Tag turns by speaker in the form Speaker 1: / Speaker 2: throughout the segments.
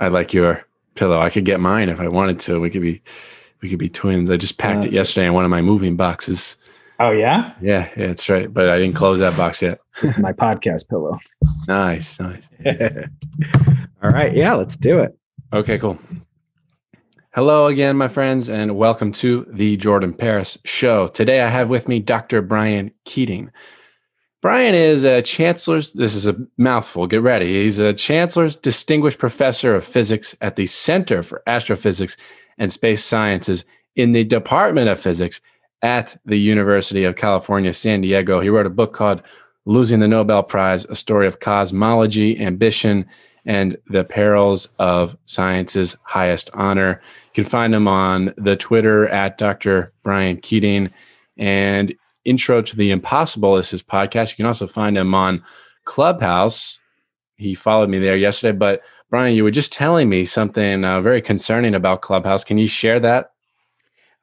Speaker 1: I like your pillow. I could get mine if I wanted to. We could be we could be twins. I just packed it yesterday in one of my moving boxes.
Speaker 2: Oh yeah,
Speaker 1: yeah, yeah, that's right. But I didn't close that box yet.
Speaker 2: This is my podcast pillow.
Speaker 1: Nice, nice.
Speaker 2: All right, yeah, let's do it.
Speaker 1: Okay, cool. Hello again, my friends, and welcome to the Jordan Paris Show. Today I have with me Dr. Brian Keating. Brian is a chancellor's, this is a mouthful, get ready. He's a chancellor's distinguished professor of physics at the Center for Astrophysics and Space Sciences in the Department of Physics at the University of California, San Diego. He wrote a book called Losing the Nobel Prize, a story of cosmology, ambition, and the perils of science's highest honor. You can find him on the Twitter at Dr. Brian Keating. And Into the Impossible is his podcast. You can also find him on Clubhouse. He followed me there yesterday. But Brian, you were just telling me something uh, very concerning about Clubhouse. Can you share that?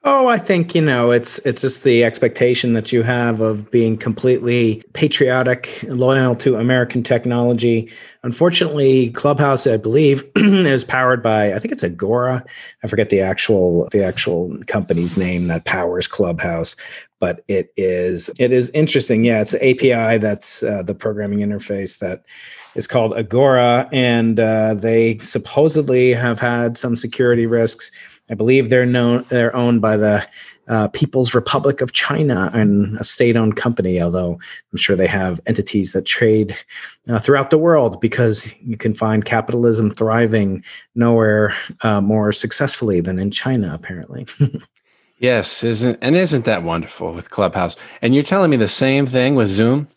Speaker 2: Oh, I think you know it's it's just the expectation that you have of being completely patriotic, loyal to American technology. Unfortunately, Clubhouse, I believe, is powered by I think it's Agora. I forget the actual the actual company's name that powers Clubhouse, but it is it is interesting. Yeah, it's API that's uh, the programming interface that is called Agora, and uh, they supposedly have had some security risks I believe they're known they're owned by the uh, People's Republic of China and a state-owned company. Although I'm sure they have entities that trade uh, throughout the world because you can find capitalism thriving nowhere uh, more successfully than in China, apparently.
Speaker 1: yes, isn't and isn't that wonderful with Clubhouse? And you're telling me the same thing with Zoom?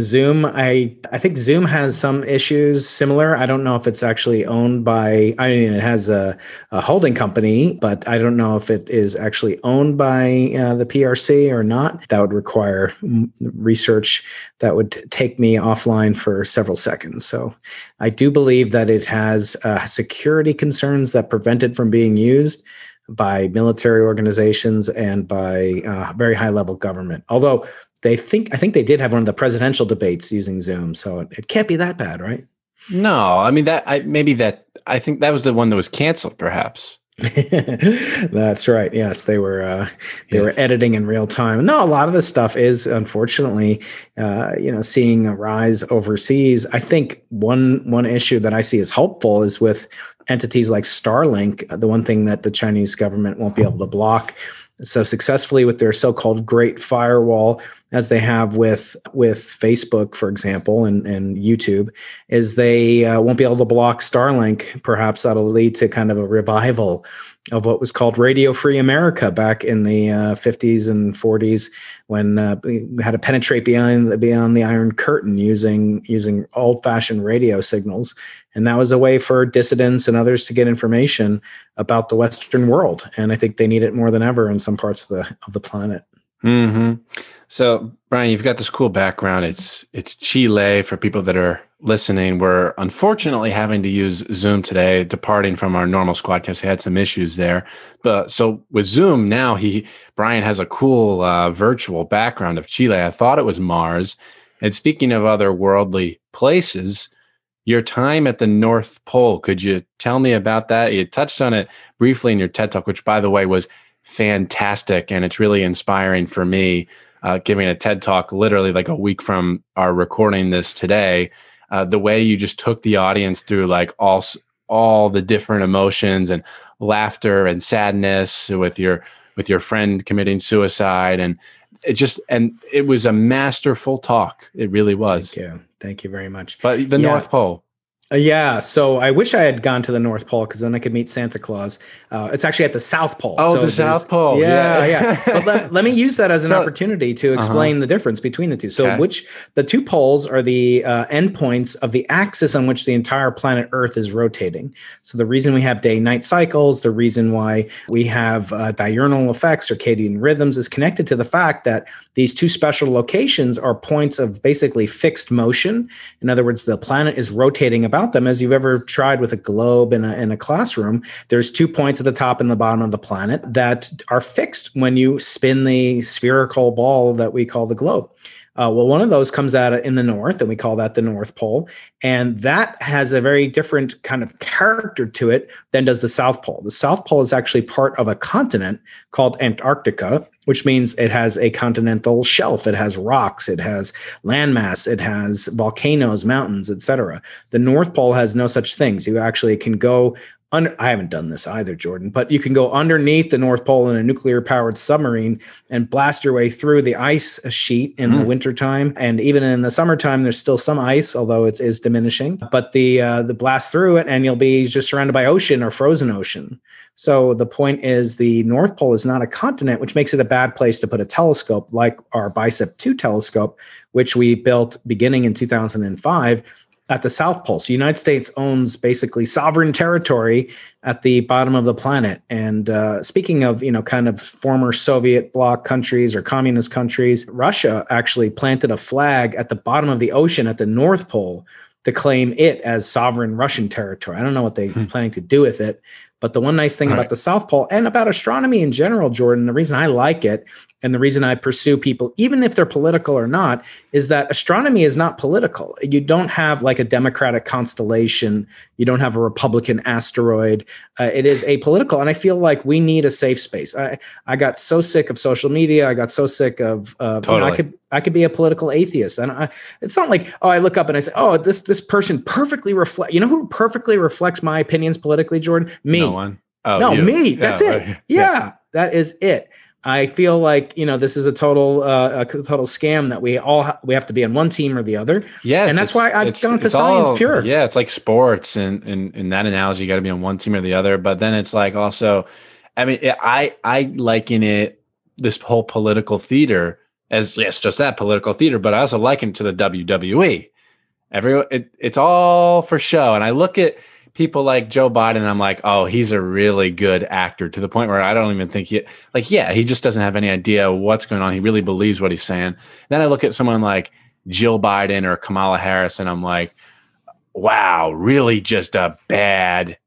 Speaker 2: Zoom, I I think Zoom has some issues similar. I don't know if it's actually owned by. I mean, it has a, a holding company, but I don't know if it is actually owned by uh, the PRC or not. That would require research that would take me offline for several seconds. So, I do believe that it has uh, security concerns that prevent it from being used by military organizations and by uh, very high level government. Although they think I think they did have one of the presidential debates using Zoom, so it, it can't be that bad, right?
Speaker 1: No, I mean that I maybe that I think that was the one that was canceled, perhaps.
Speaker 2: That's right. Yes, they were uh, they yes. were editing in real time. No, a lot of this stuff is unfortunately, uh, you know, seeing a rise overseas. I think one one issue that I see as helpful is with entities like Starlink. Uh, the one thing that the Chinese government won't be able to block so successfully with their so-called Great Firewall, as they have with with Facebook, for example, and and YouTube, is they uh, won't be able to block Starlink. Perhaps that'll lead to kind of a revival of what was called Radio Free America back in the uh, 50s and 40s, when uh, we had to penetrate beyond the, beyond the Iron Curtain using using old-fashioned radio signals, and that was a way for dissidents and others to get information about the Western world. And I think they need it more than ever in some parts of the of the planet.
Speaker 1: Hmm. So, Brian, you've got this cool background. It's it's Chile for people that are listening. We're unfortunately having to use Zoom today, departing from our normal squad because had some issues there. But so with Zoom now, he Brian has a cool uh, virtual background of Chile. I thought it was Mars. And speaking of other worldly places, your time at the North Pole. Could you tell me about that? You touched on it briefly in your TED Talk, which, by the way, was fantastic, and it's really inspiring for me uh, giving a TED talk literally like a week from our recording this today. Uh, the way you just took the audience through like all all the different emotions and laughter and sadness with your with your friend committing suicide and it just and it was a masterful talk. It really was.
Speaker 2: Thank you. Thank you very much.
Speaker 1: But the yeah. North Pole.
Speaker 2: Uh, yeah, so I wish I had gone to the North Pole because then I could meet Santa Claus. Uh, it's actually at the South Pole.
Speaker 1: Oh, so the South Pole.
Speaker 2: Yeah, yeah. yeah. but let, let, me use that as an so, opportunity to uh-huh. explain uh-huh. the difference between the two. So, okay. which the two poles are the uh, endpoints of the axis on which the entire planet Earth is rotating. So, the reason we have day-night cycles, the reason why we have uh, diurnal effects, circadian rhythms, is connected to the fact that these two special locations are points of basically fixed motion. In other words, the planet is rotating about them as you've ever tried with a globe in a, in a classroom. There's two points at the top and the bottom of the planet that are fixed when you spin the spherical ball that we call the globe. Uh, well, one of those comes out in the north, and we call that the North Pole. And that has a very different kind of character to it than does the South Pole. The South Pole is actually part of a continent called Antarctica, which means it has a continental shelf. It has rocks, it has landmass, it has volcanoes, mountains, etc. The North Pole has no such things. You actually can go under, I haven't done this either, Jordan, but you can go underneath the North Pole in a nuclear powered submarine and blast your way through the ice sheet in mm. the wintertime. And even in the summertime, there's still some ice, although it is diminishing. But the uh, the blast through it, and you'll be just surrounded by ocean or frozen ocean. So the point is, the North Pole is not a continent, which makes it a bad place to put a telescope like our BICEP 2 telescope, which we built beginning in 2005 at the South Pole. So the United States owns basically sovereign territory at the bottom of the planet. And uh, speaking of, you know, kind of former Soviet bloc countries or communist countries, Russia actually planted a flag at the bottom of the ocean at the North Pole to claim it as sovereign Russian territory. I don't know what they're hmm. planning to do with it. But the one nice thing All about right. the South Pole and about astronomy in general, Jordan, the reason I like it and the reason I pursue people, even if they're political or not, is that astronomy is not political. You don't have like a Democratic constellation, you don't have a Republican asteroid. Uh, it is apolitical. And I feel like we need a safe space. I, I got so sick of social media. I got so sick of, uh, totally. you know, I could, I could be a political atheist. And I, it's not like, oh, I look up and I say, oh, this, this person perfectly reflect, you know who perfectly reflects my opinions politically, Jordan? Me. No one. Oh, no, you. me. That's yeah, it. Right. Yeah, yeah, that is it. I feel like you know this is a total uh, a total scam that we all ha- we have to be on one team or the other.
Speaker 1: Yes,
Speaker 2: and that's why I've gone to science
Speaker 1: all,
Speaker 2: pure.
Speaker 1: Yeah, it's like sports, and in in that analogy, you got to be on one team or the other. But then it's like also, I mean, I I liken it this whole political theater as yes, just that political theater, but I also liken it to the WWE. Every it, it's all for show, and I look at people like Joe Biden, I'm like, oh, he's a really good actor to the point where I don't even think he, like, yeah, he just doesn't have any idea what's going on. He really believes what he's saying. Then I look at someone like Jill Biden or Kamala Harris, and I'm like, wow, really just a bad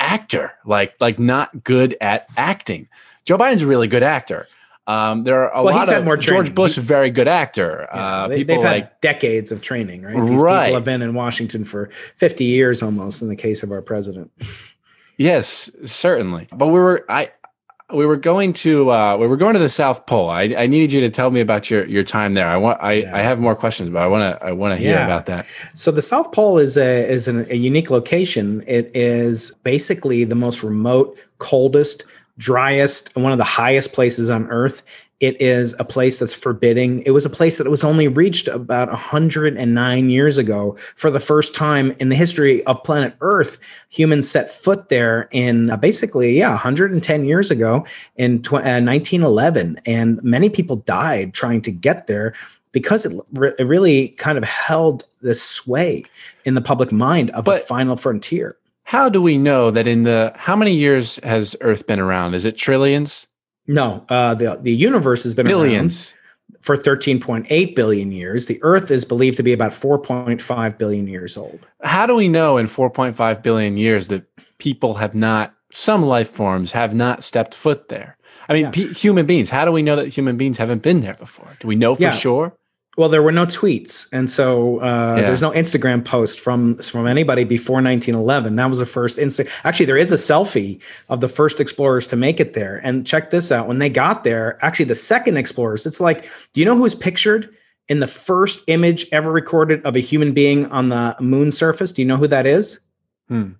Speaker 1: actor, like, like not good at acting. Joe Biden's a really good actor. Um, there are a well, lot of more George Bush, is a very good actor. Yeah, uh, they, people have like
Speaker 2: had decades of training, right? These right. people have been in Washington for 50 years almost in the case of our president.
Speaker 1: Yes, certainly. But we were I we were going to uh, we were going to the South Pole. I, I needed you to tell me about your your time there. I want I, yeah. I have more questions, but I want to I want to hear yeah. about that.
Speaker 2: So the South Pole is a is an, a unique location. It is basically the most remote, coldest driest, one of the highest places on earth. It is a place that's forbidding. It was a place that was only reached about 109 years ago for the first time in the history of planet Earth. Humans set foot there in uh, basically, yeah, 110 years ago in tw- uh, 1911. And many people died trying to get there because it, re- it really kind of held the sway in the public mind of but, a final frontier
Speaker 1: how do we know that in the how many years has Earth been around? Is it trillions?
Speaker 2: No, uh, the the universe has been billions for 13.8 billion years. The Earth is believed to be about 4.5 billion years old.
Speaker 1: How do we know in 4.5 billion years that people have not, some life forms have not stepped foot there? I mean, yeah. p- human beings. How do we know that human beings haven't been there before? Do we know for yeah. sure?
Speaker 2: Well, there were no tweets, and so uh, yeah. there's no Instagram post from from anybody before 1911. That was the first Insta. Actually, there is a selfie of the first explorers to make it there. And check this out: when they got there, actually the second explorers. It's like, do you know who's pictured in the first image ever recorded of a human being on the moon surface? Do you know who that is? Hmm.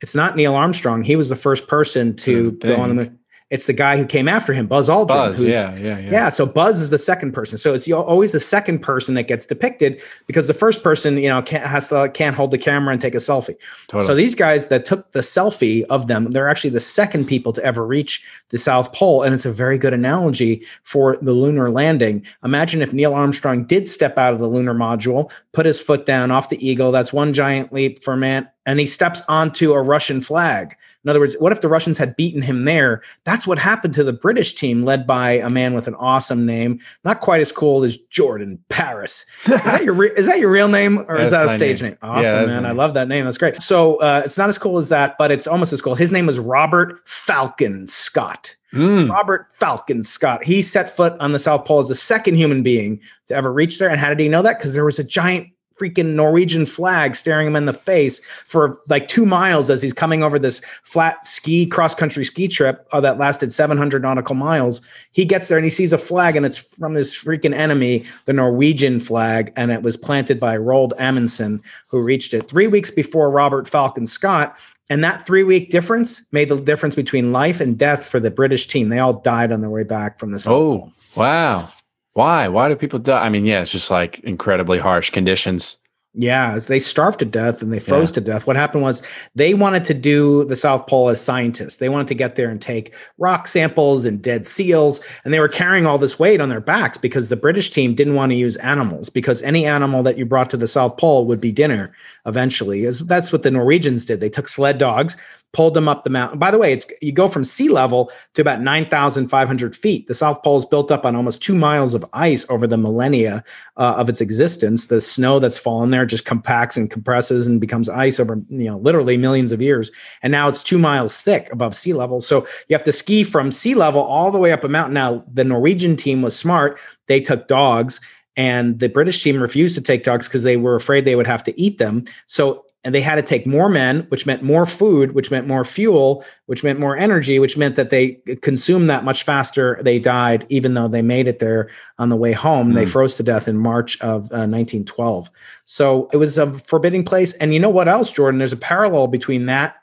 Speaker 2: It's not Neil Armstrong. He was the first person to go on the moon. It's the guy who came after him, Buzz Aldrin.
Speaker 1: Buzz, yeah, yeah, yeah.
Speaker 2: Yeah, so Buzz is the second person. So it's always the second person that gets depicted because the first person, you know, can't has to can't hold the camera and take a selfie. Totally. So these guys that took the selfie of them, they're actually the second people to ever reach the South Pole, and it's a very good analogy for the lunar landing. Imagine if Neil Armstrong did step out of the lunar module, put his foot down off the Eagle. That's one giant leap for man, and he steps onto a Russian flag In other words, what if the Russians had beaten him there? That's what happened to the British team, led by a man with an awesome name, not quite as cool as Jordan Paris. Is that your re- is that your real name or is that a stage name? name? Awesome, yeah, man. I love that name. That's great. So uh, it's not as cool as that, but it's almost as cool. His name was Robert Falcon Scott. Mm. Robert Falcon Scott. He set foot on the South Pole as the second human being to ever reach there. And how did he know that? Because there was a giant freaking Norwegian flag staring him in the face for like two miles as he's coming over this flat ski cross country ski trip uh, that lasted 700 nautical miles. He gets there and he sees a flag and it's from this freaking enemy, the Norwegian flag, and it was planted by Roald Amundsen, who reached it three weeks before Robert Falcon Scott. And that three week difference made the difference between life and death for the British team. They all died on their way back from the South
Speaker 1: Oh, Pole. wow. Why? Why do people die? I mean, yeah, it's just like incredibly harsh conditions.
Speaker 2: Yeah, they starved to death and they froze yeah. to death. What happened was they wanted to do the South Pole as scientists. They wanted to get there and take rock samples and dead seals. And they were carrying all this weight on their backs because the British team didn't want to use animals because any animal that you brought to the South Pole would be dinner eventually. That's what the Norwegians did. They took sled dogs, pulled them up the mountain. By the way, it's you go from sea level to about 9,500 feet. The South Pole is built up on almost two miles of ice over the millennia uh, of its existence. The snow that's fallen there just compacts and compresses and becomes ice over, you know, literally millions of years. And now it's two miles thick above sea level. So you have to ski from sea level all the way up a mountain. Now, the Norwegian team was smart. They took dogs and the British team refused to take dogs because they were afraid they would have to eat them. So and they had to take more men, which meant more food, which meant more fuel, which meant more energy, which meant that they consumed that much faster. They died, even though they made it there on the way home. Mm. They hmm. froze to death in March of uh, 1912. So it was a forbidding place. And you know what else, Jordan? There's a parallel between that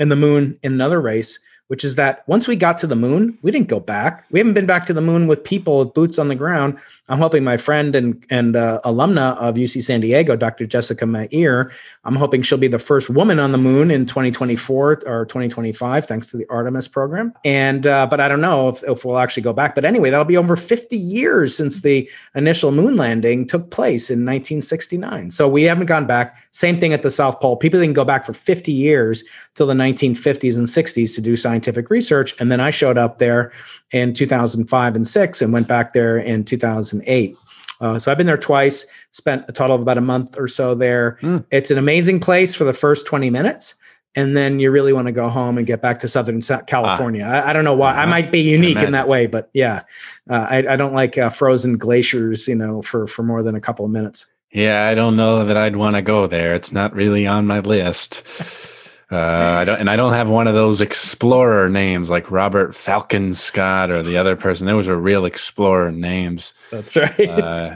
Speaker 2: and the moon in another race which is that once we got to the moon, we didn't go back. We haven't been back to the moon with people with boots on the ground. I'm hoping my friend and and uh, alumna of UC San Diego, Dr. Jessica Meir, I'm hoping she'll be the first woman on the moon in 2024 or 2025, thanks to the Artemis program. And uh, but I don't know if, if we'll actually go back. But anyway, that'll be over 50 years since the initial moon landing took place in 1969. So we haven't gone back. Same thing at the South Pole. People didn't go back for 50 years till the 1950s and 60s to do scientific research. And then I showed up there in 2005 and six and went back there in 2008. Uh, so I've been there twice, spent a total of about a month or so there. Mm. It's an amazing place for the first 20 minutes. And then you really want to go home and get back to Southern California. Ah. I, I, don't know why. Uh-huh. I might be unique in that way, but yeah, uh, I, I, don't like uh, frozen glaciers, you know, for for more than a couple of minutes.
Speaker 1: Yeah, I don't know that I'd want to go there. It's not really on my list. Uh, I don't, and I don't have one of those explorer names like Robert Falcon Scott or the other person. Those are real explorer names.
Speaker 2: That's right. uh,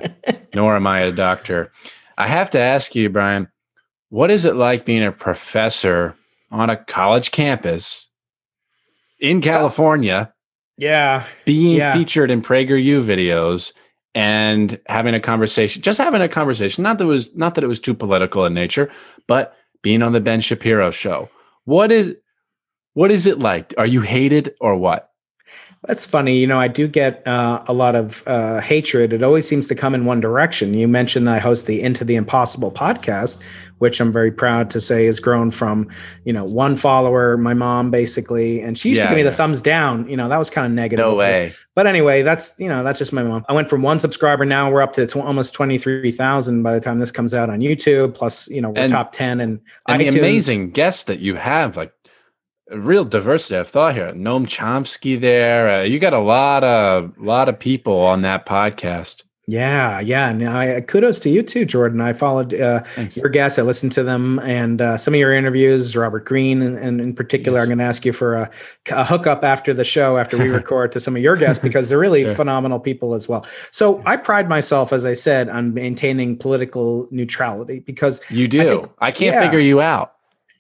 Speaker 1: nor am I a doctor. I have to ask you, Brian, what is it like being a professor on a college campus in California?
Speaker 2: Yeah.
Speaker 1: Being
Speaker 2: yeah.
Speaker 1: featured in PragerU videos and having a conversation, just having a conversation. Not that it was not that it was too political in nature, but being on the Ben Shapiro show. What is what is it like? Are you hated or what?
Speaker 2: That's funny. You know, I do get uh, a lot of uh, hatred. It always seems to come in one direction. You mentioned I host the Into the Impossible podcast, which I'm very proud to say has grown from, you know, one follower, my mom basically, and she used yeah, to give me yeah. the thumbs down. You know, that was kind of negative.
Speaker 1: No way.
Speaker 2: But anyway, that's you know that's just my mom. I went from one subscriber. Now we're up to tw- almost twenty three thousand by the time this comes out on YouTube. Plus, you know, we're and, top ten and,
Speaker 1: and the amazing guests that you have, like a real diversity of thought here. Noam Chomsky there. Uh, you got a lot of lot of people on that podcast.
Speaker 2: Yeah, yeah. And I, kudos to you too, Jordan. I followed uh, your guests. I listened to them and uh, some of your interviews, Robert Greene, and, and in particular, yes. I'm going to ask you for a, a, hookup after the show, after we record to some of your guests, because they're really sure. phenomenal people as well. So I pride myself, as I said, on maintaining political neutrality because
Speaker 1: you do. I, think, I can't yeah. figure you out.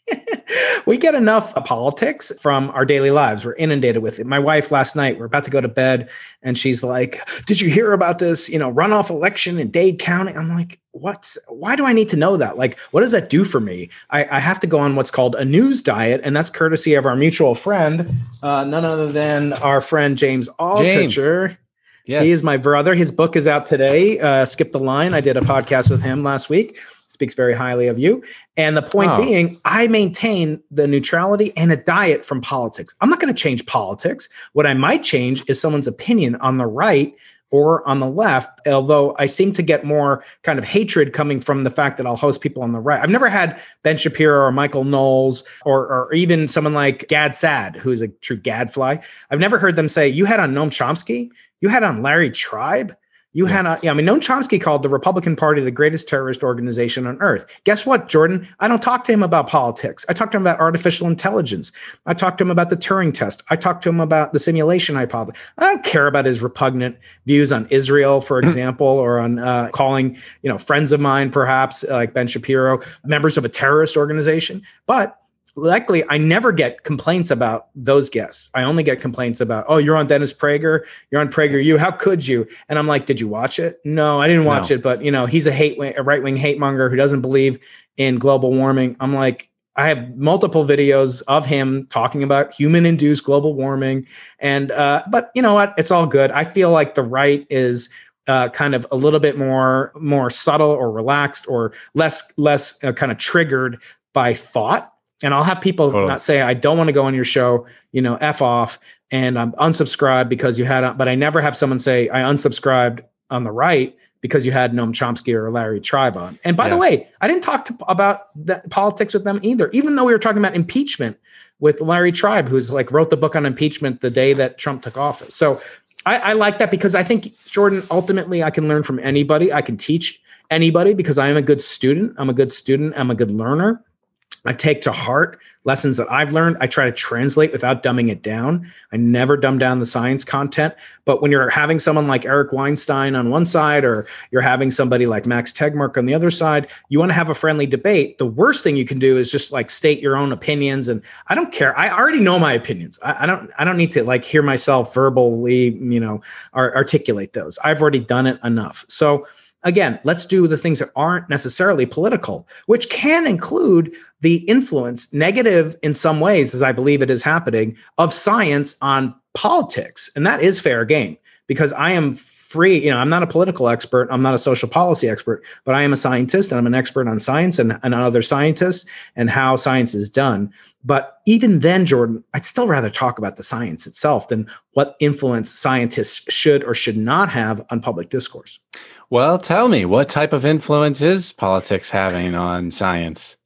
Speaker 2: we get enough politics from our daily lives. We're inundated with it. My wife last night, we're about to go to bed, and she's like, Did you hear about this, you know, runoff election in Dade County? I'm like, What's why do I need to know that? Like, what does that do for me? I, I have to go on what's called a news diet, and that's courtesy of our mutual friend, uh, none other than our friend James Altucher. James. Yes. He is my brother. His book is out today. Uh, Skip the Line. I did a podcast with him last week. Speaks very highly of you. And the point oh. being, I maintain the neutrality and a diet from politics. I'm not going to change politics. What I might change is someone's opinion on the right or on the left, although I seem to get more kind of hatred coming from the fact that I'll host people on the right. I've never had Ben Shapiro or Michael Knowles or, or even someone like Gad Saad, who's a true gadfly. I've never heard them say, You had on Noam Chomsky, you had on Larry Tribe. You yeah. had a, yeah, I mean, Noam Chomsky called the Republican Party the greatest terrorist organization on earth. Guess what, Jordan? I don't talk to him about politics. I talk to him about artificial intelligence. I talk to him about the Turing test. I talk to him about the simulation hypothesis. I don't care about his repugnant views on Israel, for hmm. example, or on uh, calling, you know, friends of mine, perhaps like Ben Shapiro, members of a terrorist organization. But luckily I never get complaints about those guests. I only get complaints about, oh, you're on Dennis Prager, you're on PragerU. How could you? And I'm like, did you watch it? No, I didn't watch no. it. But you know, he's a hate a right wing hate monger who doesn't believe in global warming. I'm like, I have multiple videos of him talking about human induced global warming. And uh, but you know what? It's all good. I feel like the right is uh, kind of a little bit more more subtle or relaxed or less less uh, kind of triggered by thought and I'll have people totally. not say, I don't want to go on your show, you know, F off and I'm unsubscribed because you had, but I never have someone say, I unsubscribed on the right because you had Noam Chomsky or Larry Tribe on. And by yeah. the way, I didn't talk to, about politics with them either, even though we were talking about impeachment with Larry Tribe, who's like wrote the book on impeachment the day that Trump took office. So I, I like that because I think, Jordan, ultimately, I can learn from anybody. I can teach anybody because I am a good student. I'm a good student. I'm a good learner. I take to heart lessons that I've learned. I try to translate without dumbing it down. I never dumb down the science content. But when you're having someone like Eric Weinstein on one side, or you're having somebody like Max Tegmark on the other side, you want to have a friendly debate. The worst thing you can do is just like state your own opinions. And I don't care. I already know my opinions. I, I don't. I don't need to like hear myself verbally, you know, articulate those. I've already done it enough. So again, let's do the things that aren't necessarily political, which can include the influence, negative in some ways, as I believe it is happening, of science on politics. And that is fair game because I am free. You know, I'm not a political expert, I'm not a social policy expert, but I am a scientist and I'm an expert on science and, and other scientists and how science is done. But even then, Jordan, I'd still rather talk about the science itself than what influence scientists should or should not have on public discourse.
Speaker 1: Well, tell me, what type of influence is politics having on science?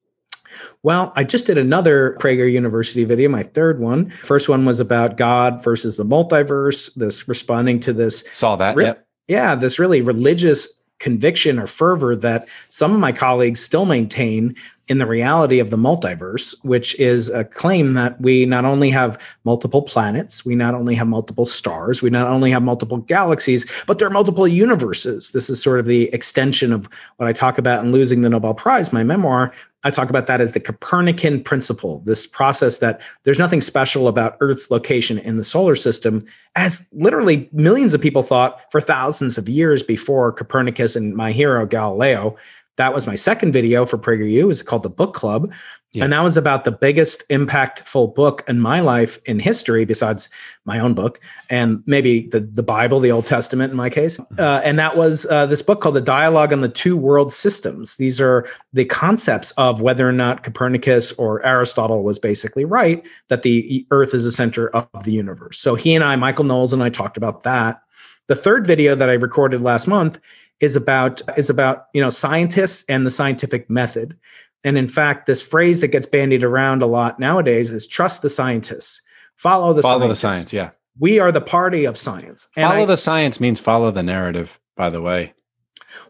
Speaker 2: Well, I just did another Prager University video, my third one. First one was about God versus the multiverse, this responding to this.
Speaker 1: Saw that. Re- yep.
Speaker 2: Yeah, this really religious conviction or fervor that some of my colleagues still maintain in the reality of the multiverse, which is a claim that we not only have multiple planets, we not only have multiple stars, we not only have multiple galaxies, but there are multiple universes. This is sort of the extension of what I talk about in Losing the Nobel Prize, my memoir. I talk about that as the Copernican principle, this process that there's nothing special about Earth's location in the solar system, as literally millions of people thought for thousands of years before Copernicus and my hero Galileo that was my second video for PragerU. It was called the Book Club. Yeah. And that was about the biggest impactful book in my life in history, besides my own book and maybe the, the Bible, the Old Testament in my case. Mm-hmm. Uh, and that was uh, this book called The Dialogue on the Two World Systems. These are the concepts of whether or not Copernicus or Aristotle was basically right, that the Earth is the center of the universe. So he and I, Michael Knowles and I talked about that. The third video that I recorded last month is about is about you know scientists and the scientific method. And in fact this phrase that gets bandied around a lot nowadays is trust the scientists follow the
Speaker 1: follow
Speaker 2: scientists.
Speaker 1: the science yeah.
Speaker 2: We are the party of science.
Speaker 1: And follow I, the science means follow the narrative by the way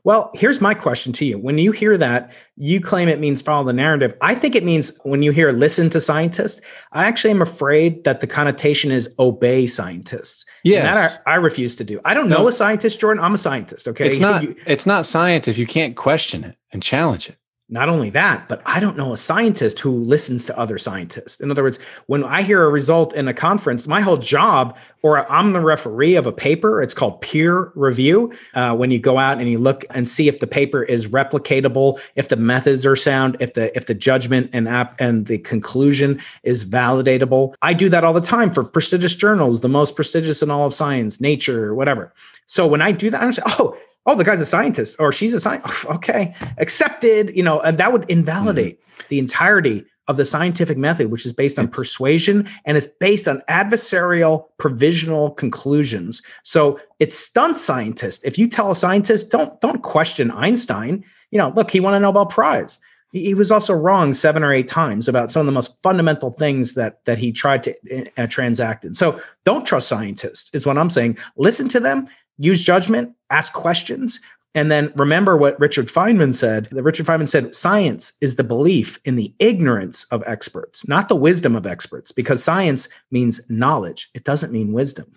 Speaker 2: well, here's my question to you. When you hear that, you claim it means follow the narrative. I think it means when you hear listen to scientists, I actually am afraid that the connotation is obey scientists. Yeah, that I, I refuse to do. I don't no. know a scientist, Jordan. I'm a scientist. Okay.
Speaker 1: It's not, it's not science if you can't question it and challenge it
Speaker 2: not only that, but I don't know a scientist who listens to other scientists. In other words, when I hear a result in a conference, my whole job, or I'm the referee of a paper, it's called peer review. Uh, when you go out and you look and see if the paper is replicatable, if the methods are sound, if the if the judgment and app and the conclusion is validatable. I do that all the time for prestigious journals, the most prestigious in all of science, Nature, whatever. So when I do that, I'm say, oh, oh, the guy's a scientist or she's a scientist. Okay, accepted. You know, and that would invalidate mm-hmm. the entirety of the scientific method, which is based on it's, persuasion and it's based on adversarial provisional conclusions. So it stunts scientists. If you tell a scientist, don't don't question Einstein. You know, look, he won a Nobel Prize. He, he was also wrong seven or eight times about some of the most fundamental things that that he tried to uh, transact in. So don't trust scientists, is what I'm saying. Listen to them, use judgment, ask questions, and then remember what Richard Feynman said. That Richard Feynman said science is the belief in the ignorance of experts, not the wisdom of experts, because science means knowledge. It doesn't mean wisdom.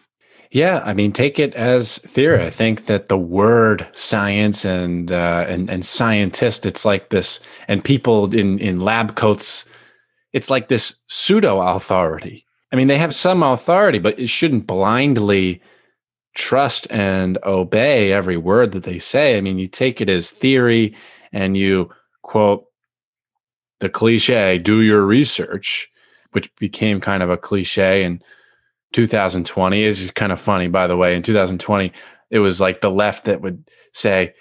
Speaker 1: Yeah, I mean, take it as theory. I think that the word science and uh, and and scientist, it's like this, and people in in lab coats, it's like this pseudo authority. I mean, they have some authority, but it shouldn't blindly trust and obey every word that they say. I mean, you take it as theory and you quote the cliche, do your research, which became kind of a cliche in 2020. Is kind of funny, by the way. In 2020, it was like the left that would say,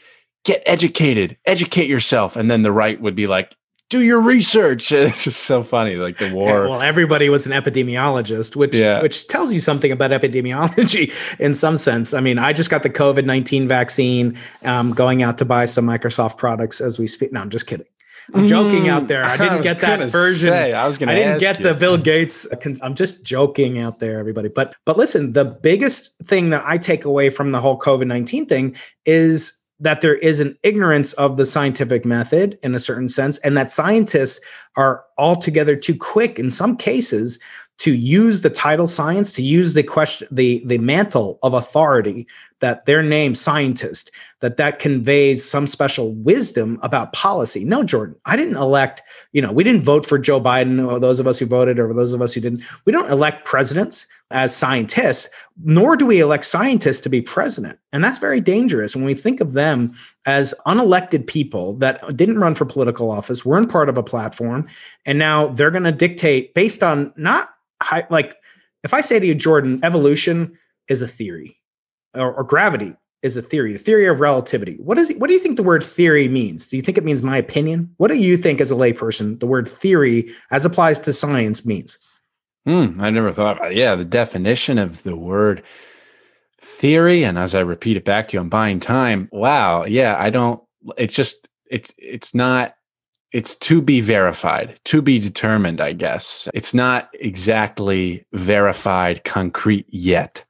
Speaker 1: get educated, educate yourself. And then the right would be like, do your research. it's just so funny, like the war.
Speaker 2: well, everybody was an epidemiologist, which yeah. which tells you something about epidemiology in some sense. I mean, I just got the COVID nineteen vaccine. Um, going out to buy some Microsoft products as we speak. No, I'm just kidding. I'm joking out there. I didn't I get that version.
Speaker 1: Say, I was going
Speaker 2: to. I didn't get
Speaker 1: you.
Speaker 2: the Bill Gates. I'm just joking out there, everybody. But but listen, the biggest thing that I take away from the whole COVID nineteen thing is that there is an ignorance of the scientific method in a certain sense, and that scientists are altogether too quick in some cases to use the title science, to use the question, the the mantle of authority that their name scientist, that that conveys some special wisdom about policy. No, Jordan, I didn't elect. You know, we didn't vote for Joe Biden, or those of us who voted, or those of us who didn't. We don't elect presidents as scientists, nor do we elect scientists to be president. And that's very dangerous when we think of them as unelected people that didn't run for political office, weren't part of a platform, and now they're going to dictate based on not high, like if I say to you, Jordan, evolution is a theory, or, or gravity is a theory, the theory of relativity. What is what do you think the word theory means? Do you think it means my opinion? What do you think as a layperson the word theory as applies to science means?
Speaker 1: Hmm, I never thought about it. Yeah, the definition of the word theory, and as I repeat it back to you, I'm buying time. Wow. Yeah, I don't it's just it's it's not it's to be verified, to be determined, I guess. It's not exactly verified, concrete yet.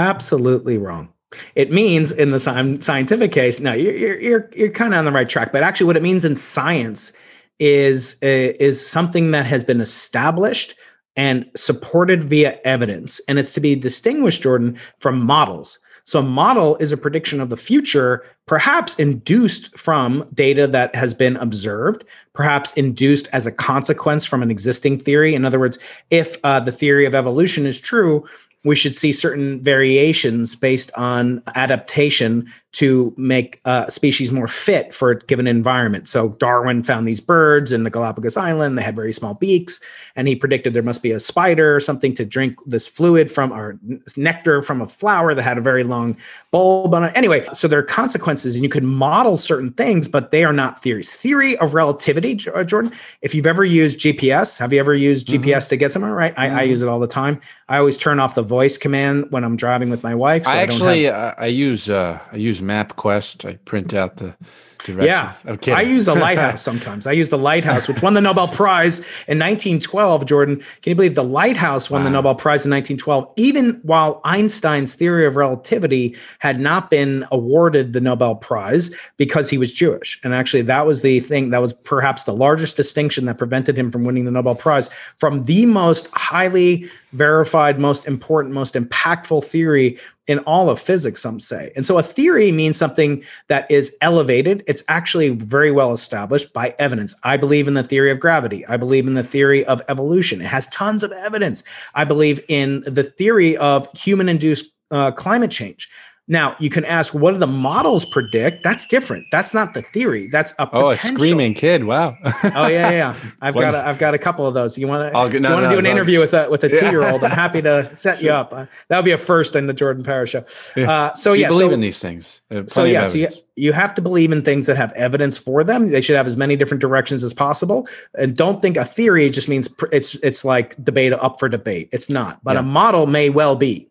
Speaker 2: Absolutely wrong. It means in the scientific case, no, you're you're you're, kind of on the right track. But actually, what it means in science is uh, is something that has been established and supported via evidence. And it's to be distinguished, Jordan, from models. So, model is a prediction of the future, perhaps induced from data that has been observed, perhaps induced as a consequence from an existing theory. In other words, if uh, the theory of evolution is true, we should see certain variations based on adaptation to make a species more fit for a given environment. So Darwin found these birds in the Galapagos Island. They had very small beaks, and he predicted there must be a spider or something to drink this fluid from or nectar from a flower that had a very long bulb on it. Anyway, so there are consequences, and you could model certain things, but they are not theories. Theory of relativity, uh, Jordan. If you've ever used GPS, have you ever used mm-hmm. GPS to get somewhere? Right, mm-hmm. I, I, use it all the time. I always turn off the voice command when I'm driving with my wife.
Speaker 1: So I, actually have- I use uh, I use use MapQuest. I print out the directions.
Speaker 2: Yeah, i use a lighthouse sometimes. I use the lighthouse, which won the Nobel Prize in 1912. Jordan, can you believe the lighthouse won wow. the Nobel Prize in 1912? Even while Einstein's theory of relativity had not been awarded the Nobel Prize because he was Jewish, and actually that was the thing that was perhaps the largest distinction that prevented him from winning the Nobel Prize from the most highly verified, most important, most impactful theory in all of physics, some say. And so a theory means something that is elevated. It's actually very well established by evidence. I believe in the theory of gravity. I believe in the theory of evolution. It has tons of evidence. I believe in the theory of human induced uh, climate change. Now you can ask, what do the models predict? That's different. That's not the theory. That's a
Speaker 1: oh, a screaming kid. Wow.
Speaker 2: oh yeah, yeah. I've got a, I've got a couple of those. You want to you no, want to no, do an interview with a with a two year old? I'm happy to set sure. you up. Uh, that would be a first in the Jordan Paris show. Uh, so, so
Speaker 1: yeah,
Speaker 2: believe
Speaker 1: so, in these things.
Speaker 2: So yeah, so you, you have to believe in things that have evidence for them. They should have as many different directions as possible, and don't think a theory just means pr- it's it's like debate up for debate. It's not, but yeah. a model may well be.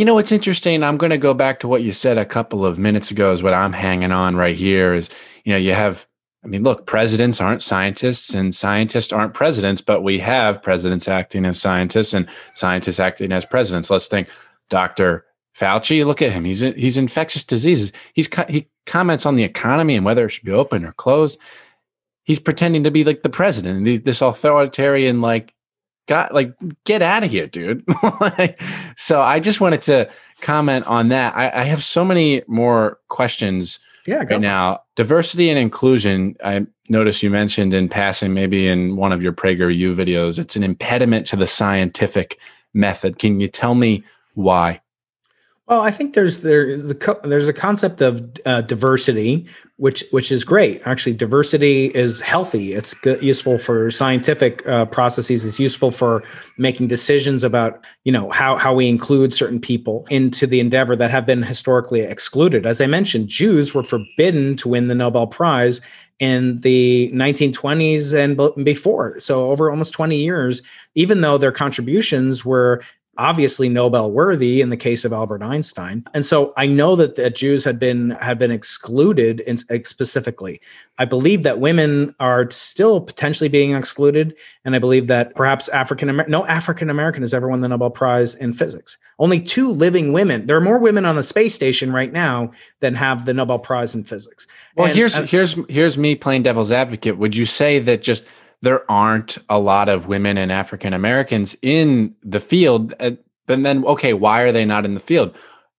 Speaker 1: You know, what's interesting. I'm going to go back to what you said a couple of minutes ago. Is what I'm hanging on right here. Is you know you have. I mean, look, presidents aren't scientists, and scientists aren't presidents, but we have presidents acting as scientists and scientists acting as presidents. Let's think, Doctor Fauci. Look at him. He's he's infectious diseases. He's he comments on the economy and whether it should be open or closed. He's pretending to be like the president, this authoritarian like got like get out of here dude. So i just wanted to comment on that. I, I have so many more questions
Speaker 2: yeah
Speaker 1: right now. Diversity and inclusion i noticed you mentioned in passing maybe in one of your prageru videos it's an impediment to the scientific method. Can you tell me why?
Speaker 2: Well, I think there's there's a there's a concept of uh, diversity, which which is great. Actually, diversity is healthy. It's good, useful for scientific uh, processes. It's useful for making decisions about you know how how we include certain people into the endeavor that have been historically excluded. As I mentioned, Jews were forbidden to win the Nobel Prize in the 1920s and before. So over almost 20 years, even though their contributions were obviously Nobel worthy in the case of Albert Einstein. And so I know that, that Jews had been had been excluded in, specifically. I believe that women are still potentially being excluded, and I believe that perhaps African American no African American has ever won the Nobel Prize in physics. Only two living women. There are more women on the space station right now than have the Nobel Prize in physics.
Speaker 1: Well, and, here's here's here's me playing devil's advocate. Would you say that just there aren't a lot of women and African Americans in the field, uh, and then okay, why are they not in the field?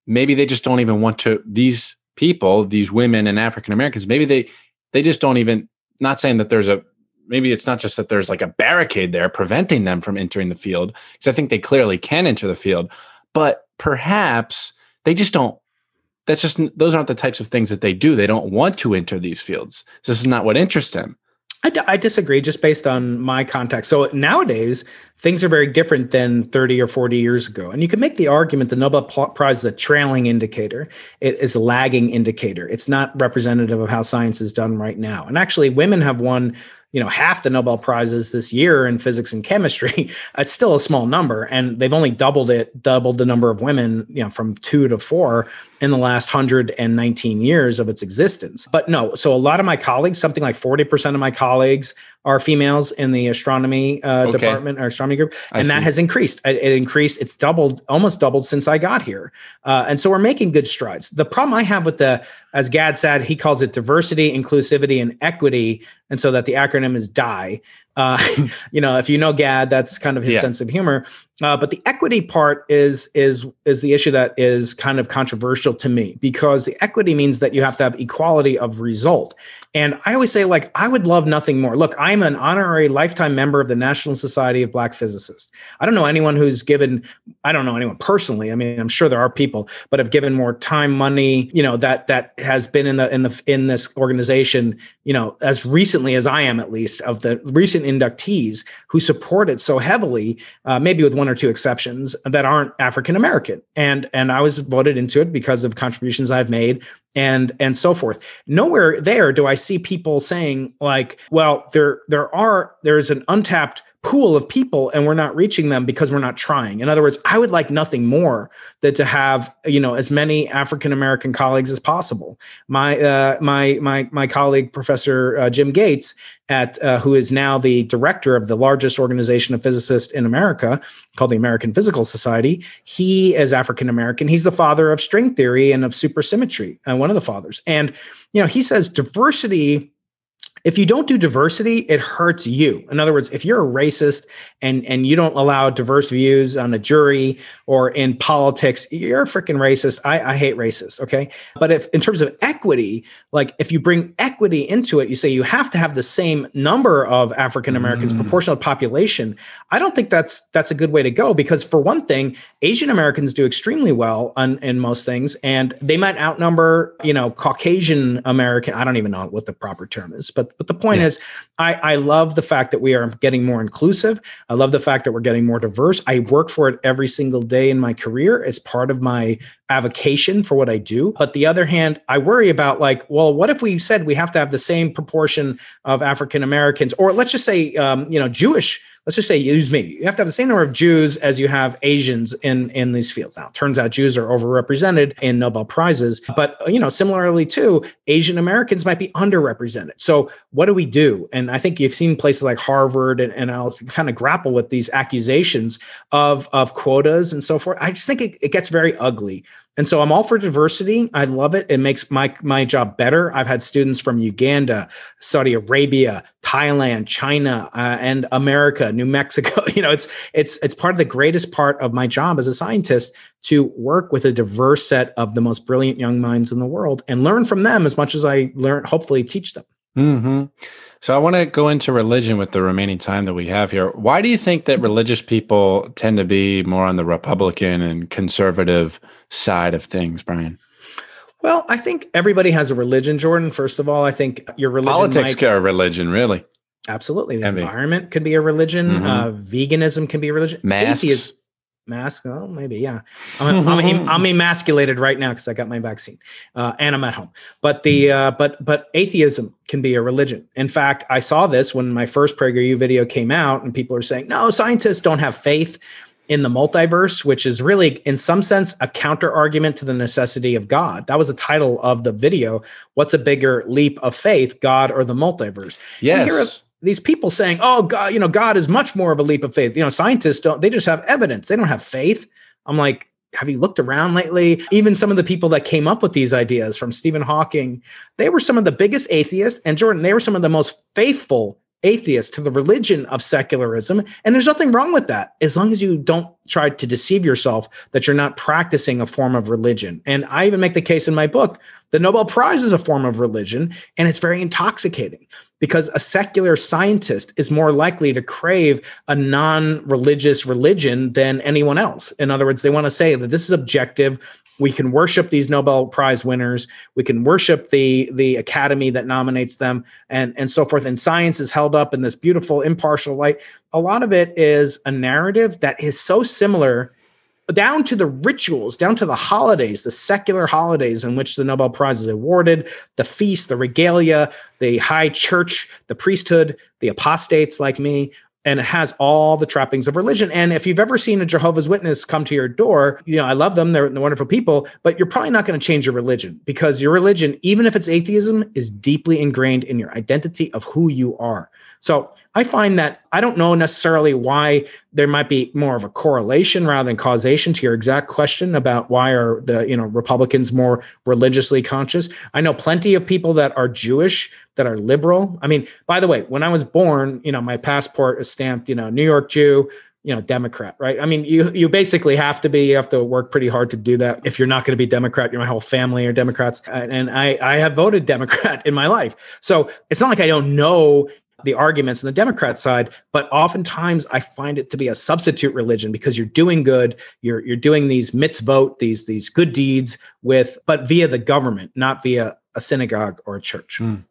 Speaker 1: Maybe they just don't even want to. These people, these women and African Americans, maybe they they just don't even. Not saying that there's a maybe it's not just that there's like a barricade there preventing them from entering the field because I think they clearly can enter the field, but perhaps they just don't that's just those aren't the types of things that they do. They don't want to enter these fields. This is not what interests them.
Speaker 2: I, d- I disagree just based on my context. So nowadays, things are very different than 30 or 40 years ago. And you can make the argument the Nobel Prize is a trailing indicator, it is a lagging indicator. It's not representative of how science is done right now. And actually, women have won you know half the nobel prizes this year in physics and chemistry it's still a small number and they've only doubled it doubled the number of women you know from 2 to 4 in the last 119 years of its existence but no so a lot of my colleagues something like 40% of my colleagues are females in the astronomy uh, okay. department or astronomy group and that has increased it, it, increased it's doubled almost doubled since i got here uh, and so we're making good strides the problem i have with the as Gad Saad he calls it diversity inclusivity and equity and so that the acronym is die uh, you know, if you know Gad, that's kind of his yeah. sense of humor. Uh, but the equity part is is is the issue that is kind of controversial to me because the equity means that you have to have equality of result. And I always say, like, I would love nothing more. Look, I'm an honorary lifetime member of the National Society of Black Physicists. I don't know anyone who's given, I don't know anyone personally. I mean, I'm sure there are people, but have given more time, money, you know, that that has been in the in the in this organization, you know, as recently as I am, at least, of the recent inductees who support it so heavily, uh, maybe with one or two exceptions that aren't African American. And and I was voted into it because of contributions I've made and and so forth nowhere there do i see people saying like well there there are there's an untapped pool of people and we're not reaching them because we're not trying. In other words, I would like nothing more than to have, you know, as many African American colleagues as possible. My uh, my my my colleague Professor uh, Jim Gates at uh, who is now the director of the largest organization of physicists in America called the American Physical Society, he is African American. He's the father of string theory and of supersymmetry, uh, one of the fathers. And you know, he says diversity if you don't do diversity, it hurts you. In other words, if you're a racist and and you don't allow diverse views on a jury or in politics, you're a freaking racist. I, I hate racists. Okay. But if in terms of equity, like if you bring equity into it, you say you have to have the same number of African Americans, mm. proportional population. I don't think that's that's a good way to go because for one thing, Asian Americans do extremely well on in most things, and they might outnumber, you know, Caucasian American. I don't even know what the proper term is, but but the point yeah. is, I, I love the fact that we are getting more inclusive. I love the fact that we're getting more diverse. I work for it every single day in my career. It's part of my avocation for what I do. But the other hand, I worry about like, well, what if we said we have to have the same proportion of African Americans, or let's just say, um, you know, Jewish let's just say use me. You have to have the same number of Jews as you have Asians in in these fields. Now, turns out Jews are overrepresented in Nobel prizes, but you know, similarly too, Asian Americans might be underrepresented. So, what do we do? And I think you've seen places like Harvard, and, and I'll kind of grapple with these accusations of of quotas and so forth. I just think it, it gets very ugly. And so I'm all for diversity. I love it. It makes my my job better. I've had students from Uganda, Saudi Arabia, Thailand, China, uh, and America, New Mexico. You know, it's it's it's part of the greatest part of my job as a scientist to work with a diverse set of the most brilliant young minds in the world and learn from them as much as I learn. Hopefully, teach them.
Speaker 1: Mm-hmm. So I want to go into religion with the remaining time that we have here. Why do you think that religious people tend to be more on the Republican and conservative side of things, Brian?
Speaker 2: Well, I think everybody has a religion, Jordan. First of all, I think your religion
Speaker 1: politics might, are religion, really.
Speaker 2: Absolutely, the environment could be a religion. Mm-hmm. Uh, veganism can be a religion.
Speaker 1: Masks. Atheism,
Speaker 2: mask? Well maybe yeah. I'm, I'm, I'm emasculated right now because i got my vaccine uh, and i'm at home. But the hmm. uh, but but atheism can be a religion. In fact i saw this when my first PragerU video came out and people are saying no scientists don't have faith in the multiverse which is really in some sense a counter argument to the necessity of god. That was the title of the video what's a bigger leap of faith god or the multiverse?
Speaker 1: Yes
Speaker 2: these people saying, "Oh, God, you know, God is much more of a leap of faith." You know, scientists don't; they just have evidence. They don't have faith. I'm like, have you looked around lately? Even some of the people that came up with these ideas, from Stephen Hawking, they were some of the biggest atheists, and Jordan, they were some of the most faithful atheists to the religion of secularism. And there's nothing wrong with that, as long as you don't try to deceive yourself that you're not practicing a form of religion. And I even make the case in my book the Nobel Prize is a form of religion, and it's very intoxicating because a secular scientist is more likely to crave a non religious religion than anyone else. In other words, they want to say that this is objective. We can worship these Nobel Prize winners. We can worship the, the academy that nominates them and, and so forth. And science is held up in this beautiful, impartial light. A lot of it is a narrative that is so similar down to the rituals, down to the holidays, the secular holidays in which the Nobel Prize is awarded, the feast, the regalia, the high church, the priesthood, the apostates like me. And it has all the trappings of religion. And if you've ever seen a Jehovah's Witness come to your door, you know, I love them. They're, wonderful people, but you're probably not going to change your religion because your religion, even if it's atheism, is deeply ingrained in your identity of who you are. So I find that I don't know necessarily why there might be more of a correlation rather than causation to your exact question about why are the you know Republicans more religiously conscious. I know plenty of people that are Jewish that are liberal. I mean, by the way, when I was born, you know, my passport is stamped, you know, New York Jew, you know democrat right i mean you you basically have to be you have to work pretty hard to do that if you're not going to be democrat your whole family are democrats and i i have voted democrat in my life so it's not like i don't know the arguments on the Democrat side, but oftentimes I find it to be a substitute religion because you're doing good, you're you're doing these mitzvot, these these good deeds with, but via the government, not via a synagogue or a church. Mm.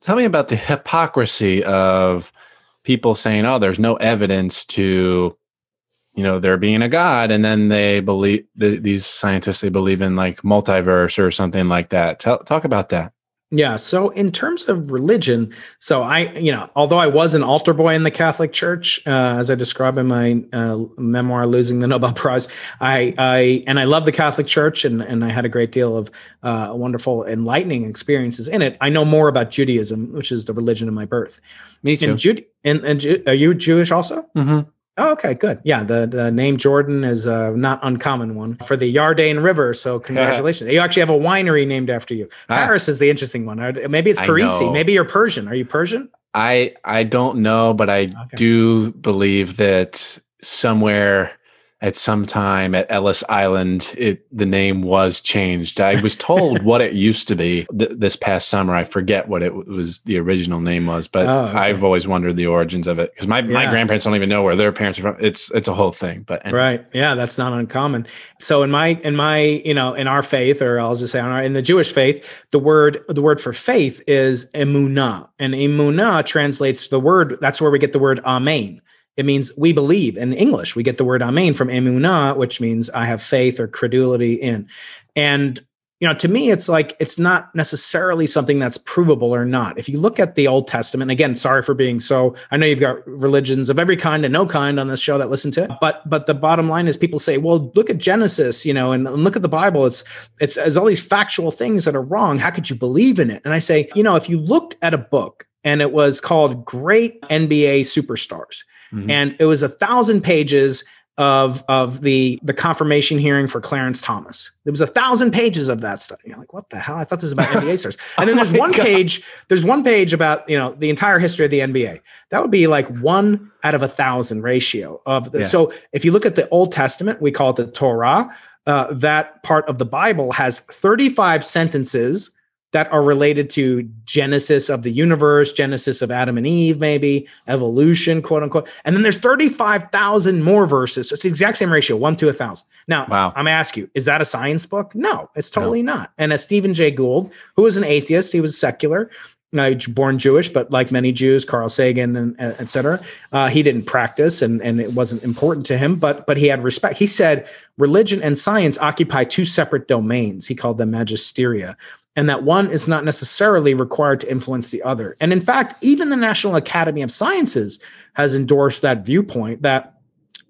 Speaker 1: Tell me about the hypocrisy of people saying, "Oh, there's no evidence to." You know, there being a God, and then they believe the, these scientists they believe in like multiverse or something like that. Talk about that.
Speaker 2: Yeah. So in terms of religion, so I, you know, although I was an altar boy in the Catholic Church, uh, as I describe in my uh, memoir, "Losing the Nobel Prize," I, I, and I love the Catholic Church, and and I had a great deal of uh, wonderful, enlightening experiences in it. I know more about Judaism, which is the religion of my birth.
Speaker 1: Me too.
Speaker 2: And, Jude, and, and Ju- are you Jewish also?
Speaker 1: Mm-hmm.
Speaker 2: Oh, okay, good. Yeah, the, the name Jordan is a not uncommon one for the Yarden River. So congratulations. you actually have a winery named after you. Ah. Paris is the interesting one. Maybe it's Parisi. Maybe you're Persian. Are you Persian?
Speaker 1: I I don't know, but I okay. do believe that somewhere at some time at Ellis Island, it the name was changed. I was told what it used to be th- this past summer. I forget what it was the original name was, but oh, okay. I've always wondered the origins of it because my, yeah. my grandparents don't even know where their parents are from. It's it's a whole thing. But
Speaker 2: anyway. right, yeah, that's not uncommon. So in my in my you know in our faith, or I'll just say in, our, in the Jewish faith, the word the word for faith is emunah, and emunah translates the word. That's where we get the word amen it means we believe in English. We get the word amen from emunah, which means I have faith or credulity in. And you know, to me, it's like it's not necessarily something that's provable or not. If you look at the Old Testament, again, sorry for being so. I know you've got religions of every kind and no kind on this show that listen to it, but but the bottom line is people say, well, look at Genesis, you know, and, and look at the Bible. It's it's as all these factual things that are wrong. How could you believe in it? And I say, you know, if you looked at a book and it was called Great NBA Superstars Mm-hmm. And it was a thousand pages of of the the confirmation hearing for Clarence Thomas. There was a thousand pages of that stuff. You're like, what the hell? I thought this was about NBA stars. And then oh there's one God. page. There's one page about you know the entire history of the NBA. That would be like one out of a thousand ratio of the. Yeah. So if you look at the Old Testament, we call it the Torah. Uh, that part of the Bible has 35 sentences that are related to genesis of the universe, genesis of Adam and Eve, maybe evolution, quote unquote. And then there's 35,000 more verses. So it's the exact same ratio, one to a thousand. Now, wow. I'm going to ask you, is that a science book? No, it's totally no. not. And as Stephen Jay Gould, who was an atheist, he was secular, uh, born Jewish, but like many Jews, Carl Sagan and et cetera, uh, he didn't practice and, and it wasn't important to him, but, but he had respect. He said religion and science occupy two separate domains. He called them magisteria and that one is not necessarily required to influence the other. And in fact, even the National Academy of Sciences has endorsed that viewpoint that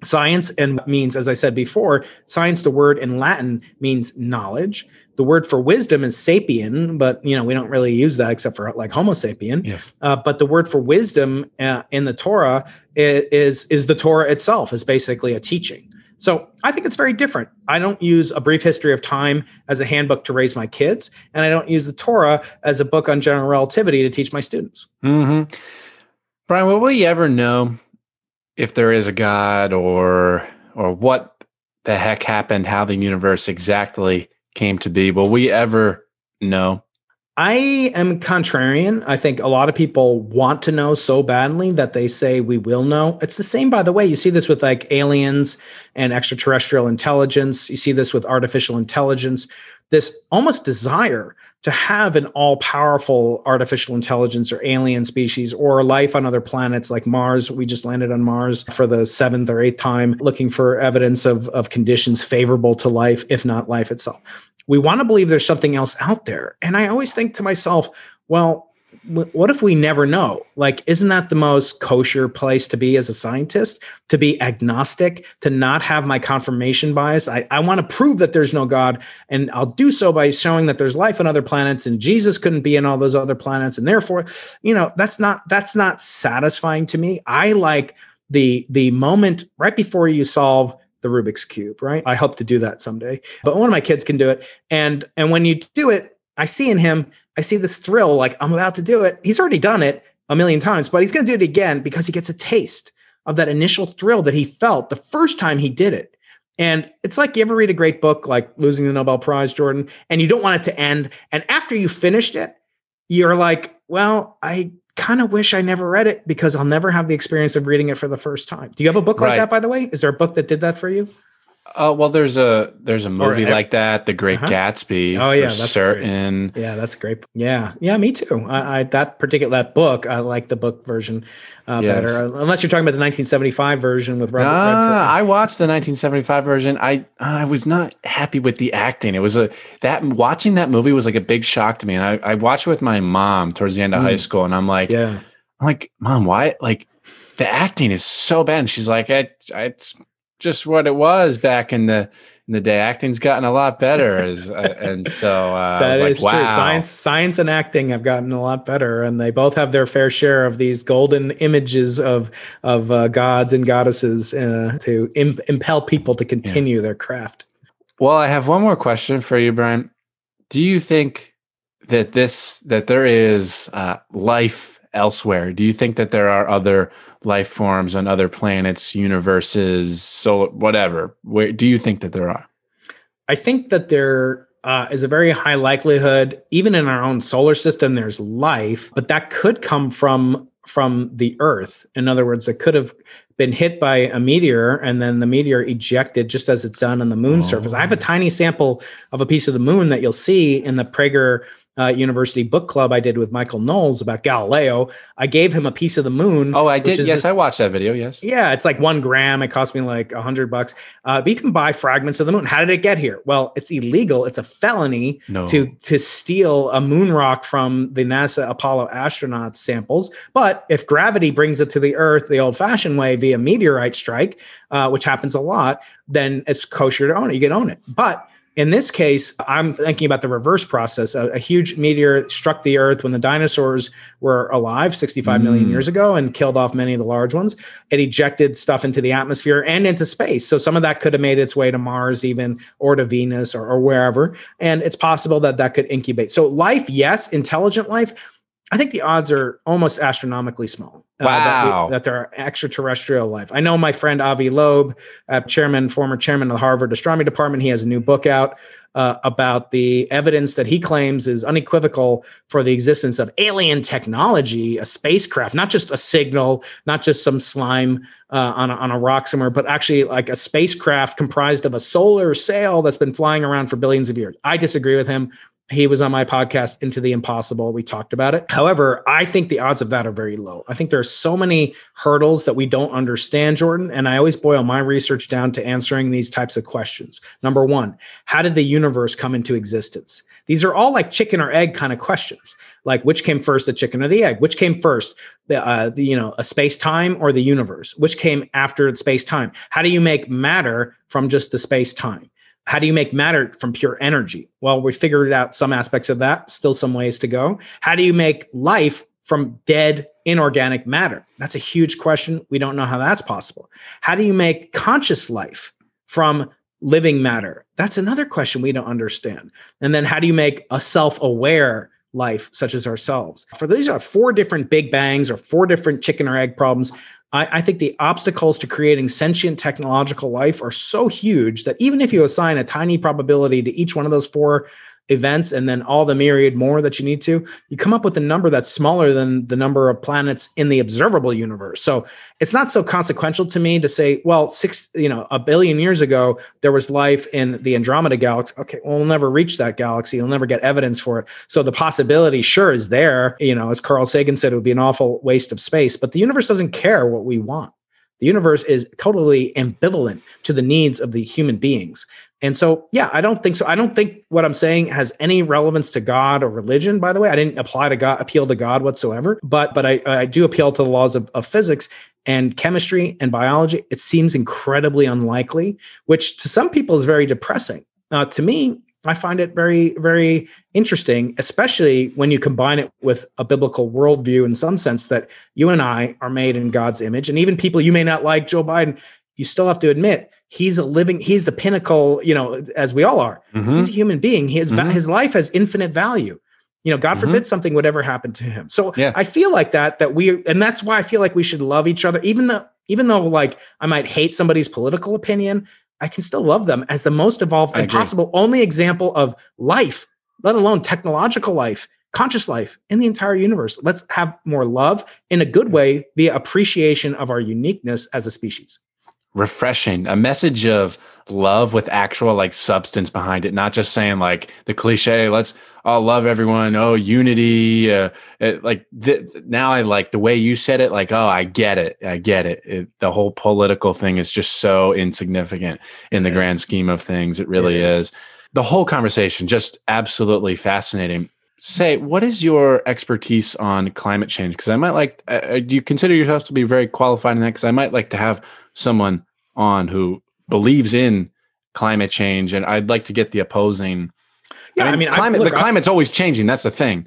Speaker 2: science and means, as I said before, science, the word in Latin means knowledge. The word for wisdom is sapien, but you know we don't really use that except for like Homo sapien.
Speaker 1: Yes.
Speaker 2: Uh, but the word for wisdom uh, in the Torah is, is is the Torah itself. is basically a teaching. So I think it's very different. I don't use a brief history of time as a handbook to raise my kids, and I don't use the Torah as a book on general relativity to teach my students.
Speaker 1: Mm-hmm. Brian, will we ever know if there is a God or or what the heck happened, how the universe exactly came to be? Will we ever know?
Speaker 2: I am contrarian. I think a lot of people want to know so badly that they say we will know. It's the same, by the way. You see this with like aliens and extraterrestrial intelligence. You see this with artificial intelligence. This almost desire to have an all powerful artificial intelligence or alien species or life on other planets like Mars. We just landed on Mars for the seventh or eighth time, looking for evidence of, of conditions favorable to life, if not life itself we want to believe there's something else out there. And I always think to myself, well, what if we never know? Like, isn't that the most kosher place to be as a scientist? To be agnostic, to not have my confirmation bias. I, I want to prove that there's no God, and I'll do so by showing that there's life on other planets, and Jesus couldn't be in all those other planets, and therefore, you know, that's not that's not satisfying to me. I like the the moment right before you solve the Rubik's cube, right? I hope to do that someday. But one of my kids can do it. And and when you do it, I see in him, I see this thrill like I'm about to do it. He's already done it a million times, but he's going to do it again because he gets a taste of that initial thrill that he felt the first time he did it. And it's like you ever read a great book like Losing the Nobel Prize, Jordan, and you don't want it to end. And after you finished it, you're like, well, I kind of wish I never read it because I'll never have the experience of reading it for the first time. Do you have a book like right. that, by the way? Is there a book that did that for you?
Speaker 1: Uh, well, there's a there's a movie or, like that, The Great uh-huh. Gatsby. Oh yeah, that's certain.
Speaker 2: Great. Yeah, that's great. Yeah, yeah, me too. I, I, that particular that book, I like the book version uh, yes. better. Uh, unless you're talking about the 1975 version with Robert uh, Redford.
Speaker 1: I watched the 1975 version. I I was not happy with the acting. It was a that watching that movie was like a big shock to me. And I, I watched it with my mom towards the end of mm. high school, and I'm like, yeah, I'm like, mom, why? Like the acting is so bad. And she's like, it, it's just what it was back in the in the day. Acting's gotten a lot better, as, uh, and so uh,
Speaker 2: that
Speaker 1: is
Speaker 2: like, wow. true. Science, science, and acting have gotten a lot better, and they both have their fair share of these golden images of of uh, gods and goddesses uh, to imp- impel people to continue yeah. their craft.
Speaker 1: Well, I have one more question for you, Brian. Do you think that this that there is uh, life elsewhere? Do you think that there are other life forms on other planets, universes, so whatever? Where do you think that there are?
Speaker 2: I think that there uh, is a very high likelihood, even in our own solar system, there's life, but that could come from from the Earth. In other words, it could have been hit by a meteor and then the meteor ejected just as it's done on the moon oh. surface. I have a tiny sample of a piece of the moon that you'll see in the Prager uh, University book club I did with Michael Knowles about Galileo. I gave him a piece of the moon.
Speaker 1: Oh, I did. Yes, this, I watched that video. Yes.
Speaker 2: Yeah, it's like one gram. It cost me like a hundred bucks. Uh, but you can buy fragments of the moon. How did it get here? Well, it's illegal. It's a felony no. to to steal a moon rock from the NASA Apollo astronauts samples. But if gravity brings it to the Earth the old-fashioned way via meteorite strike, uh, which happens a lot, then it's kosher to own it. You can own it. But in this case, I'm thinking about the reverse process. A, a, huge meteor struck the Earth when the dinosaurs were alive 65 mm. million years ago and killed off many of the large ones. It ejected stuff into the atmosphere and into space. So some of that could have made its way to Mars, even, or to Venus, or, or wherever. And it's possible that that could incubate. So life, yes, intelligent life I think the odds are almost astronomically small.
Speaker 1: Uh, wow.
Speaker 2: That, that, there are extraterrestrial life. I know my friend Avi Loeb, uh, chairman, former chairman of the Harvard Astronomy Department, he has a new book out uh, about the evidence that he claims is unequivocal for the existence of alien technology, a spacecraft, not just a signal, not just some slime uh, on, a, on a rock somewhere, but actually like a spacecraft comprised of a solar sail that's been flying around for billions of years. I disagree with him. He was on my podcast, Into the Impossible. We talked about it. However, I think the odds of that are very low. I think there are so many hurdles that we don't understand, Jordan. And I always boil my research down to answering these types of questions. Number one, how did the universe come into existence? These are all like chicken or egg kind of questions. Like which came first, the chicken or the egg? Which came first, the, uh, the you know, a space time or the universe? Which came after space time? How do you make matter from just the space time? How do you make matter from pure energy? Well, we figured out some aspects of that, still some ways to go. How do you make life from dead inorganic matter? That's a huge question. We don't know how that's possible. How do you make conscious life from living matter? That's another question we don't understand. And then how do you make a self aware life such as ourselves? For these are four different big bangs or four different chicken or egg problems. I, I think the obstacles to creating sentient technological life are so huge that even if you assign a tiny probability to each one of those four events and then all the myriad more that you need to, you come up with a number that's smaller than the number of planets in the observable universe. So it's not so consequential to me to say, well, six, you know, a billion years ago, there was life in the Andromeda galaxy. Okay, well, we'll never reach that galaxy. You'll never get evidence for it. So the possibility sure is there. You know, as Carl Sagan said, it would be an awful waste of space, but the universe doesn't care what we want. The universe is totally ambivalent to the needs of the human beings. And so, yeah, I don't think so. I don't think what I'm saying has any relevance to God or religion. By the way, I didn't apply to God, appeal to God whatsoever. But but I, I do appeal to the laws of, of physics and chemistry and biology. It seems incredibly unlikely, which to some people is very depressing. Uh, to me, I find it very, very interesting, especially when you combine it with a biblical worldview in some sense that you and I are made in God's image. And even people you may not like, Joe Biden, you still have to admit he's a living he's the pinnacle you know as we all are mm-hmm. he's a human being his mm-hmm. his life has infinite value you know god mm-hmm. forbid something would ever happen to him so yeah. i feel like that that we and that's why i feel like we should love each other even though even though like i might hate somebody's political opinion i can still love them as the most evolved and possible only example of life let alone technological life conscious life in the entire universe. Let's have more love in a good way via appreciation of our uniqueness as a species
Speaker 1: refreshing a message of love with actual like substance behind it not just saying like the cliche let's all love everyone. Oh unity uh, it, like th- now i like the way you said it like oh i get it. I get it, it the whole political thing is just so insignificant in the grand scheme of things. It really it is. is. The whole conversation just absolutely fascinating say what is your expertise on climate change because i might like uh, uh, do you consider yourself to be very qualified in that because i might like to have someone on who believes in climate change, and I'd like to get the opposing.
Speaker 2: Yeah,
Speaker 1: I mean,
Speaker 2: I mean, I-
Speaker 1: climate.
Speaker 2: look,
Speaker 1: the
Speaker 2: I-
Speaker 1: climate's always changing. That's the thing.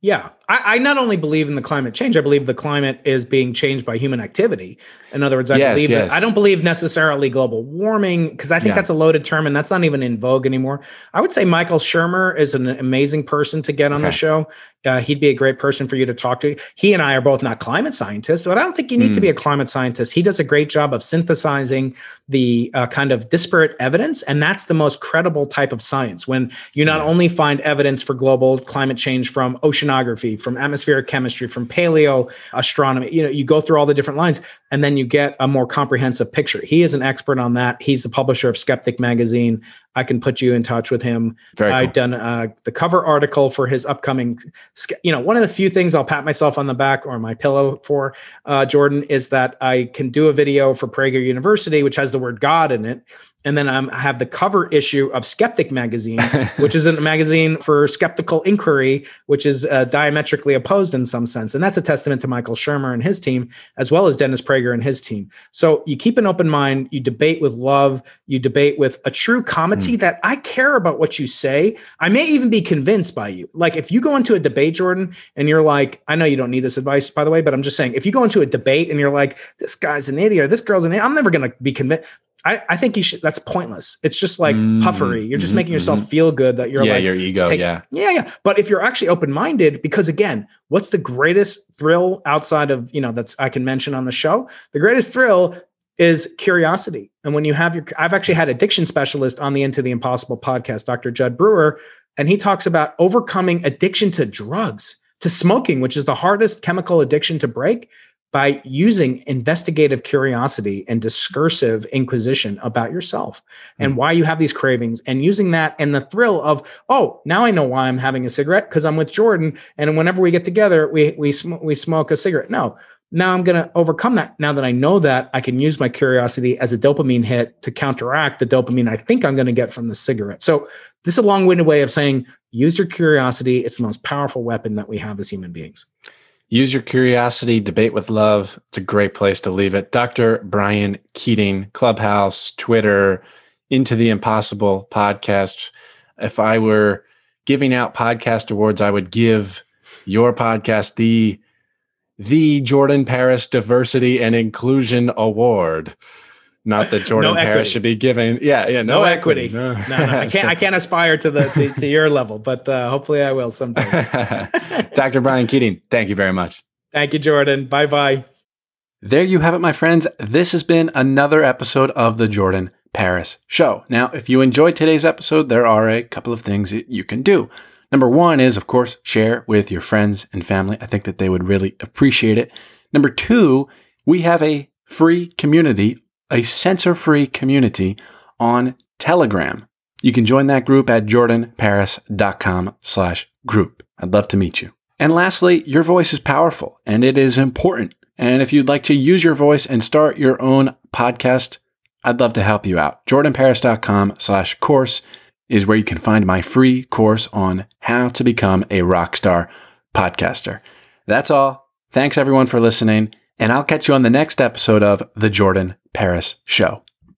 Speaker 2: Yeah, I, I not only believe in the climate change, I believe the climate is being changed by human activity. In other words, I
Speaker 1: Yes,
Speaker 2: believe
Speaker 1: yes.
Speaker 2: that I don't believe necessarily global warming because I think
Speaker 1: Yeah.
Speaker 2: that's a loaded term and that's not even in vogue anymore. I would say Michael Shermer is an amazing person to get on the show. Uh, he'd be a great person for you to talk to. He and I are both not climate scientists, but I don't think you need to
Speaker 1: Hmm.
Speaker 2: be a climate scientist. He does a great job of synthesizing the uh, kind of disparate evidence, and that's the most credible type of science. When you not
Speaker 1: Yes.
Speaker 2: only find evidence for global climate change from oceanography, from atmospheric chemistry, from paleo astronomy, you know, you go through all the different lines, and then you get a more comprehensive picture. He is an expert on that. He's the publisher of Skeptic magazine. I can put you in touch with him.
Speaker 1: Very.
Speaker 2: I've done uh, the cover article for his upcoming. You know, one of the few things I'll pat myself on the back or my pillow for, uh, Jordan, is that I can do a video for Prager University, which has the word God in it, and then I'm, I have the cover issue of Skeptic magazine, which is a magazine for skeptical inquiry, which is uh, diametrically opposed in some sense, and that's a testament to Michael Shermer and his team, as well as Dennis Prager and his team. So you keep an open mind, you debate with love, you debate with a true comity hmm. that I care about what you say. I may even be convinced by you. Like if you go into a debate, Jordan, and you're like, I know you don't need this advice, by the way, but I'm just saying, if you go into a debate and you're like, this guy's an idiot or this girl's an idiot, I'm never going to be convinced. I, I think you should. That's pointless. It's just like
Speaker 1: Mm,
Speaker 2: puffery. You're just
Speaker 1: mhm,
Speaker 2: making yourself
Speaker 1: mhm.
Speaker 2: feel good that you're
Speaker 1: yeah,
Speaker 2: like,
Speaker 1: your ego.
Speaker 2: take-
Speaker 1: yeah.
Speaker 2: yeah, yeah. But if you're actually open minded, because again, what's the greatest thrill outside of, you know, that's I can mention on the show? The greatest thrill is curiosity. And when you have your, I've actually had addiction specialist on the Into the Impossible podcast, Dr. Jud Brewer, and he talks about overcoming addiction to drugs, to smoking, which is the hardest chemical addiction to break by using investigative curiosity and discursive inquisition about yourself and hmm. why you have these cravings and using that and the thrill of oh now i know why i'm having a cigarette because i'm with jordan and whenever we get together we we, sm- we smoke a cigarette. No now i'm going to overcome that. Now that i know that i can use my curiosity as a dopamine hit to counteract the dopamine i think i'm going to get from the cigarette. So this is a long-winded way of saying use your curiosity. It's the most powerful weapon that we have as human beings
Speaker 1: Use your curiosity, debate with love. It's a great place to leave it. Dr. Brian Keating, Clubhouse, Twitter, Into the Impossible podcast. If I were giving out podcast awards, I would give your podcast the the Jordan Paris Diversity and Inclusion Award. Not that Jordan
Speaker 2: equity.
Speaker 1: Paris should be giving. Yeah, yeah, no,
Speaker 2: no, equity,
Speaker 1: No,
Speaker 2: no, no, i can't i can't aspire to the to, to your level but uh, hopefully i will someday
Speaker 1: Dr. Brian Keating, thank you very much.
Speaker 2: thank you jordan bye bye
Speaker 1: There you have it, my friends. This has been another episode of the Jordan Paris Show. Now, if you enjoyed today's episode, there are a couple of things that you can do. Number one is, of course, share with your friends and family. I think that they would really appreciate it. Number two, we have a free community, a censor free community on Telegram. You can join that group at jordanparis.com slash group. I'd love to meet you. And lastly, your voice is powerful and it is important. And if you'd like to use your voice and start your own podcast, I'd love to help you out. jordanparis.com slash course is where you can find my free course on how to become a rockstar podcaster. That's all. Thanks everyone for listening, and I'll catch you on the next episode of The Jordan Paris Show.